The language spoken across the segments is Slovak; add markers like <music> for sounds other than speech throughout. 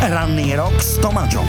Ranný rok s Tomáčom.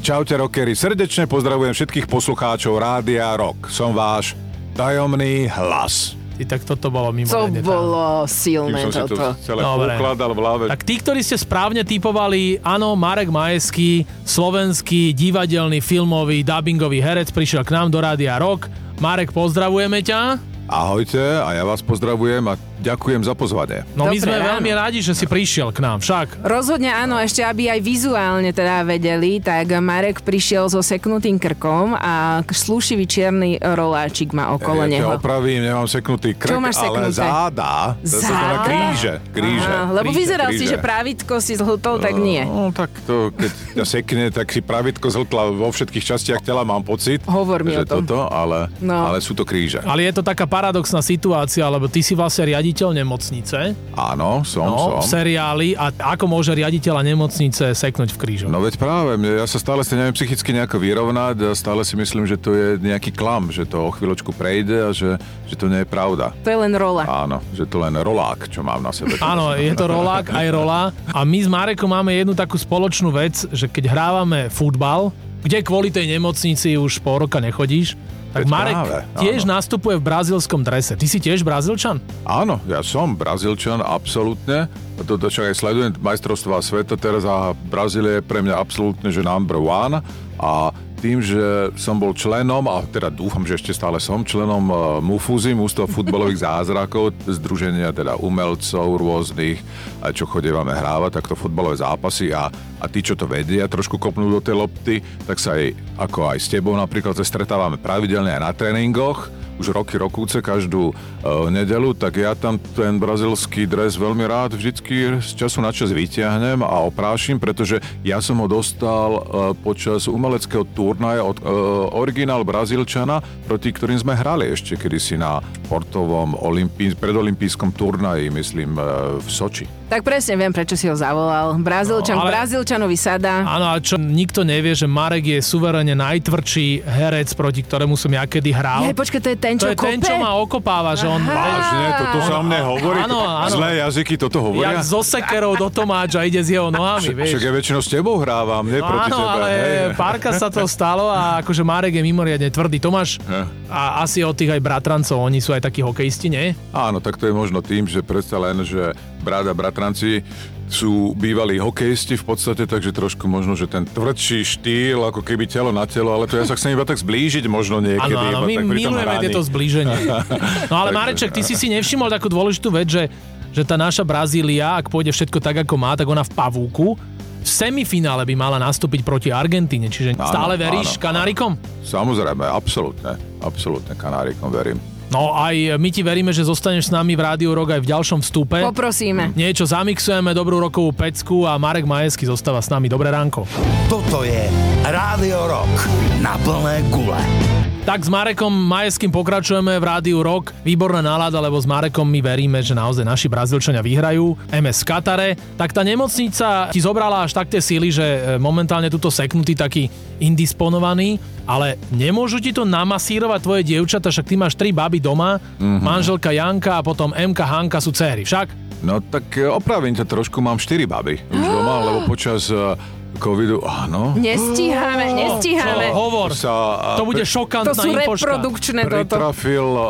Čaute rockery, srdečne pozdravujem všetkých poslucháčov Rádia Rock. Som váš tajomný hlas. Ty, tak toto bolo mimo. To bolo silné som si to toto. celé Dobre. ukladal v hlave. Tak tí, ktorí ste správne typovali, áno, Marek Majeský, slovenský divadelný, filmový, dubbingový herec, prišiel k nám do Rádia Rock. Marek, pozdravujeme ťa. Ahojte a ja vás pozdravujem a ďakujem za pozvanie. No my Dobré sme ráno. veľmi radi, že si prišiel k nám, však. Rozhodne áno, ešte aby aj vizuálne teda vedeli, tak Marek prišiel so seknutým krkom a slušivý čierny roláčik má okolo ja neho. ťa opravím, nemám seknutý krk, Čo máš ale seknuté? záda. To na Záda? kríže. kríže. Aha, lebo kríže, vyzeral si, kríže. že právitko si zhltol, tak nie. No tak to, keď ťa sekne, tak si pravitko zhltla vo všetkých častiach tela, mám pocit. Hovor mi že o tom. Toto, ale, No. ale sú to kríže. Ale je to taká paradoxná situácia, lebo ty si vlastne riaditeľ nemocnice, Áno, som, no, v som. seriáli a ako môže riaditeľa nemocnice seknúť v krížoch? No veď práve, ja sa stále si neviem psychicky nejako vyrovnať a stále si myslím, že to je nejaký klam, že to o chvíľočku prejde a že, že to nie je pravda. To je len rola. Áno, že to len rolák, čo mám na sebe. <laughs> Áno, je to rolák aj rola. A my s Marekom máme jednu takú spoločnú vec, že keď hrávame futbal, kde kvôli tej nemocnici už pol roka nechodíš, tak Veď Marek práve, tiež áno. nastupuje v brazilskom drese. Ty si tiež brazilčan? Áno, ja som Brazílčan, absolútne. Toto čo aj sledujem majstrovstvá sveta teraz a Brazília je pre mňa absolútne, že number one. A tým, že som bol členom, a teda dúfam, že ešte stále som členom uh, MUFUZI, Mústva futbalových <laughs> zázrakov, združenia teda umelcov rôznych, čo chodievame hrávať, takto futbalové zápasy a, a tí, čo to vedia, trošku kopnú do tej lopty, tak sa aj, ako aj s tebou napríklad, sa stretávame pravidelne aj na tréningoch, už roky, rokúce, každú uh, nedelu, tak ja tam ten brazilský dres veľmi rád vždycky z času na čas vyťahnem a oprášim, pretože ja som ho dostal uh, počas umeleckého turnaja od uh, originál Brazílčana, proti ktorým sme hrali ešte kedysi na portovom olimpí- predolimpijskom turnaji, myslím, uh, v Soči. Tak presne viem, prečo si ho zavolal. Brazílčan, No, ale- Brazílčanovi sadá. Áno, a čo nikto nevie, že Marek je suverene najtvrdší herec, proti ktorému som ja kedy hral. Jej, počkaj, to je ten, to čo je ten, kope? čo ma okopáva, že on... Vážne, toto sa o mne hovorí? Áno, áno. Zlé jazyky toto hovoria? Jak zo sekerou do Tomáča ide s jeho nohami, vieš. Však ja väčšinou s tebou hrávam, nie No proti áno, tebe. ale hej. párka sa to stalo a akože Marek je mimoriadne tvrdý. Tomáš, a asi od tých aj bratrancov, oni sú aj takí hokejisti, nie? Áno, tak to je možno tým, že predsa len, že brat a bratranci sú bývalí hokejisti v podstate, takže trošku možno, že ten tvrdší štýl, ako keby telo na telo, ale to ja sa chcem iba tak zblížiť možno niekedy. Áno, my tak milujeme tieto zblíženie. No ale <laughs> Mareček, ty si si nevšimol takú dôležitú vec, že, že tá naša Brazília, ak pôjde všetko tak, ako má, tak ona v pavúku v semifinále by mala nastúpiť proti Argentíne, čiže Áno, stále veríš áno, Kanárikom? Samozrejme, absolútne, absolútne kanárikom verím. No aj my ti veríme, že zostaneš s nami v Rádiu Rok aj v ďalšom vstupe. Poprosíme. Niečo zamixujeme, dobrú rokovú pecku a Marek Majesky zostáva s nami. Dobré ránko. Toto je Rádio Rock na plné gule. Tak s Marekom Majeským pokračujeme v Rádiu Rock. Výborná nálada, lebo s Marekom my veríme, že naozaj naši Brazílčania vyhrajú. MS v Katare. Tak tá nemocnica ti zobrala až tak tie síly, že e, momentálne tuto seknutý taký indisponovaný, ale nemôžu ti to namasírovať tvoje dievčata, však ty máš tri baby doma, mm-hmm. manželka Janka a potom MK Hanka sú céry, však? No tak e, opravím ťa trošku, mám štyri baby už doma, lebo počas e, covidu, áno, Nestíhame, nestíhame. Čo, hovor, sa... to bude To šokantná sú infoška. reprodukčné toto. Pritrafil uh,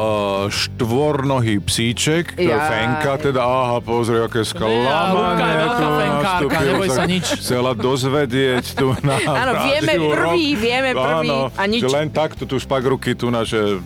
štvornohý psíček, to Jaj. Fenka, teda aha, pozri, aké sklamané. je veľká tu fenkárka, neboj sa nič. Chcela dozvedieť tu na <laughs> Áno, vieme prvý, vieme prvý Áno, a nič. Že len takto tu špagruky tu naše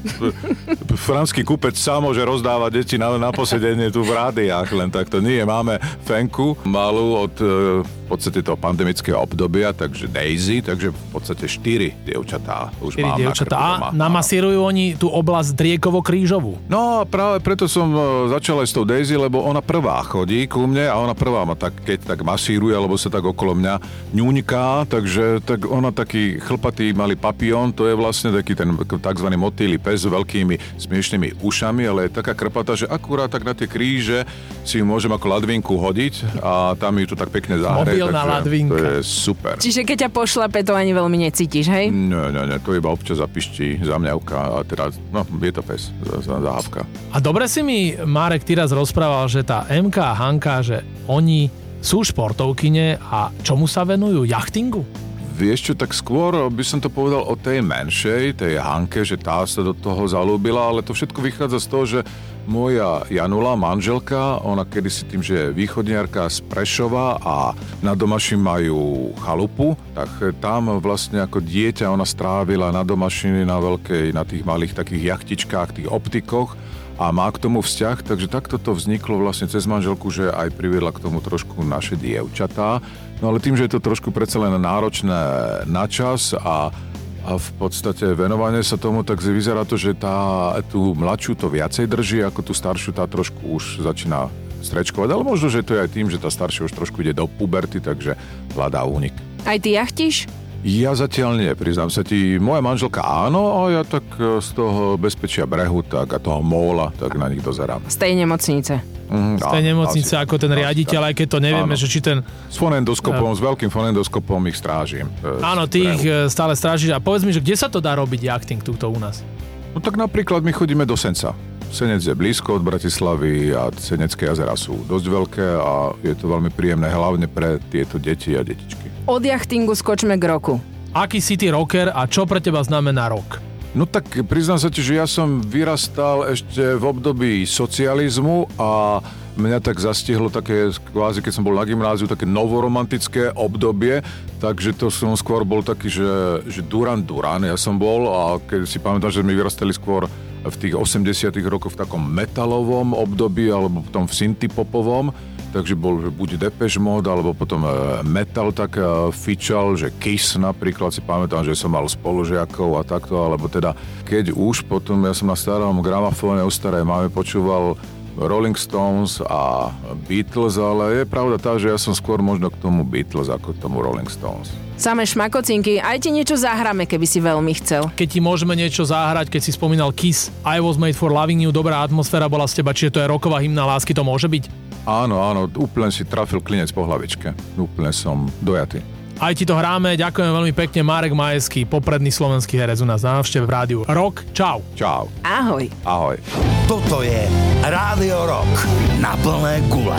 <laughs> franský kupec sám môže rozdávať deti na, na posedenie tu v rádiách, len takto nie. Máme Fenku malú od e, v podstate toho pandemického obdobia, takže Daisy, takže v podstate štyri dievčatá už Štyri mám dievčatá. na doma. namasírujú oni tú oblasť Driekovo-Krížovú. No a práve preto som e, začal aj s tou Daisy, lebo ona prvá chodí ku mne a ona prvá ma tak, keď tak masíruje, alebo sa tak okolo mňa ňuňká, takže tak ona taký chlpatý malý papión, to je vlastne taký ten tzv. motýly pes s veľkými smiešnými ušami, ale je taká krpatá, že akurát tak na tie kríže si ju môžem ako ladvinku hodiť a tam ju to tak pekne zahrie. Mobilná ladvinka. To je super. Čiže keď ťa pošlape, to ani veľmi necítiš, hej? Nie, nie, nie, to iba občas zapiští, zamňavka a teda, no, je to pes, zahávka. A dobre si mi, Marek, ty raz rozprával, že tá MK a Hanka, že oni sú športovkyne a čomu sa venujú? Jachtingu? Vieš čo, tak skôr by som to povedal o tej menšej, tej Hanke, že tá sa do toho zalúbila, ale to všetko vychádza z toho, že moja Janula, manželka, ona kedysi tým, že je východniarka z Prešova a na domaši majú chalupu, tak tam vlastne ako dieťa ona strávila na domašiny na veľkej, na tých malých takých jachtičkách, tých optikoch a má k tomu vzťah, takže takto to vzniklo vlastne cez manželku, že aj priviedla k tomu trošku naše dievčatá. No ale tým, že je to trošku predsa len náročné na čas a, a v podstate venovanie sa tomu, tak vyzerá to, že tá, tú mladšiu to viacej drží, ako tú staršiu tá trošku už začína strečkovať, ale možno, že to je aj tým, že tá staršia už trošku ide do puberty, takže hľadá únik. Aj ty jachtíš? Ja zatiaľ nie, priznám sa ti. Moja manželka áno, a ja tak e, z toho bezpečia brehu tak a toho móla, tak na nich dozerám. Z tej nemocnice. Mm, Z tej nemocnice ako ten riaditeľ, aj keď to nevieme, Áno. že či ten... S fonendoskopom, s veľkým fonendoskopom ich strážim. e, Áno, ty ich e, stále strážiš. A povedz mi, že kde sa to dá robiť jachting túto u nás? No tak napríklad my chodíme do Senca. Senec je blízko od Bratislavy a Senecké jazera sú dosť veľké a je to veľmi príjemné, hlavne pre tieto deti a detičky. Od jachtingu skočme k roku. Aký si ty rocker a čo pre teba znamená rok? No tak priznám sa ti, že ja som vyrastal ešte v období socializmu a mňa tak zastihlo také, kvázi keď som bol na gymnáziu, také novoromantické obdobie, takže to som skôr bol taký, že, že Duran Duran ja som bol a keď si pamätám, že sme vyrastali skôr v tých 80 rokoch v takom metalovom období alebo potom v syntipopovom, takže bol že buď Depeche Mode, alebo potom e, metal tak e, fičal, že Kiss napríklad si pamätám, že som mal spolužiakov a takto, alebo teda keď už potom ja som na starom gramafóne u starej máme počúval Rolling Stones a Beatles, ale je pravda tá, že ja som skôr možno k tomu Beatles ako k tomu Rolling Stones. Samé šmakocinky, aj ti niečo zahráme, keby si veľmi chcel. Keď ti môžeme niečo zahrať, keď si spomínal Kiss, I was made for loving you, dobrá atmosféra bola z teba, čiže to je roková hymna lásky, to môže byť? Áno, áno, úplne si trafil klinec po hlavičke. Úplne som dojatý. Aj ti to hráme, ďakujem veľmi pekne, Marek Majeský, popredný slovenský herec u nás na návšteve v rádiu. Rok, čau. Čau. Ahoj. Ahoj. Toto je Rádio Rock na plné gule.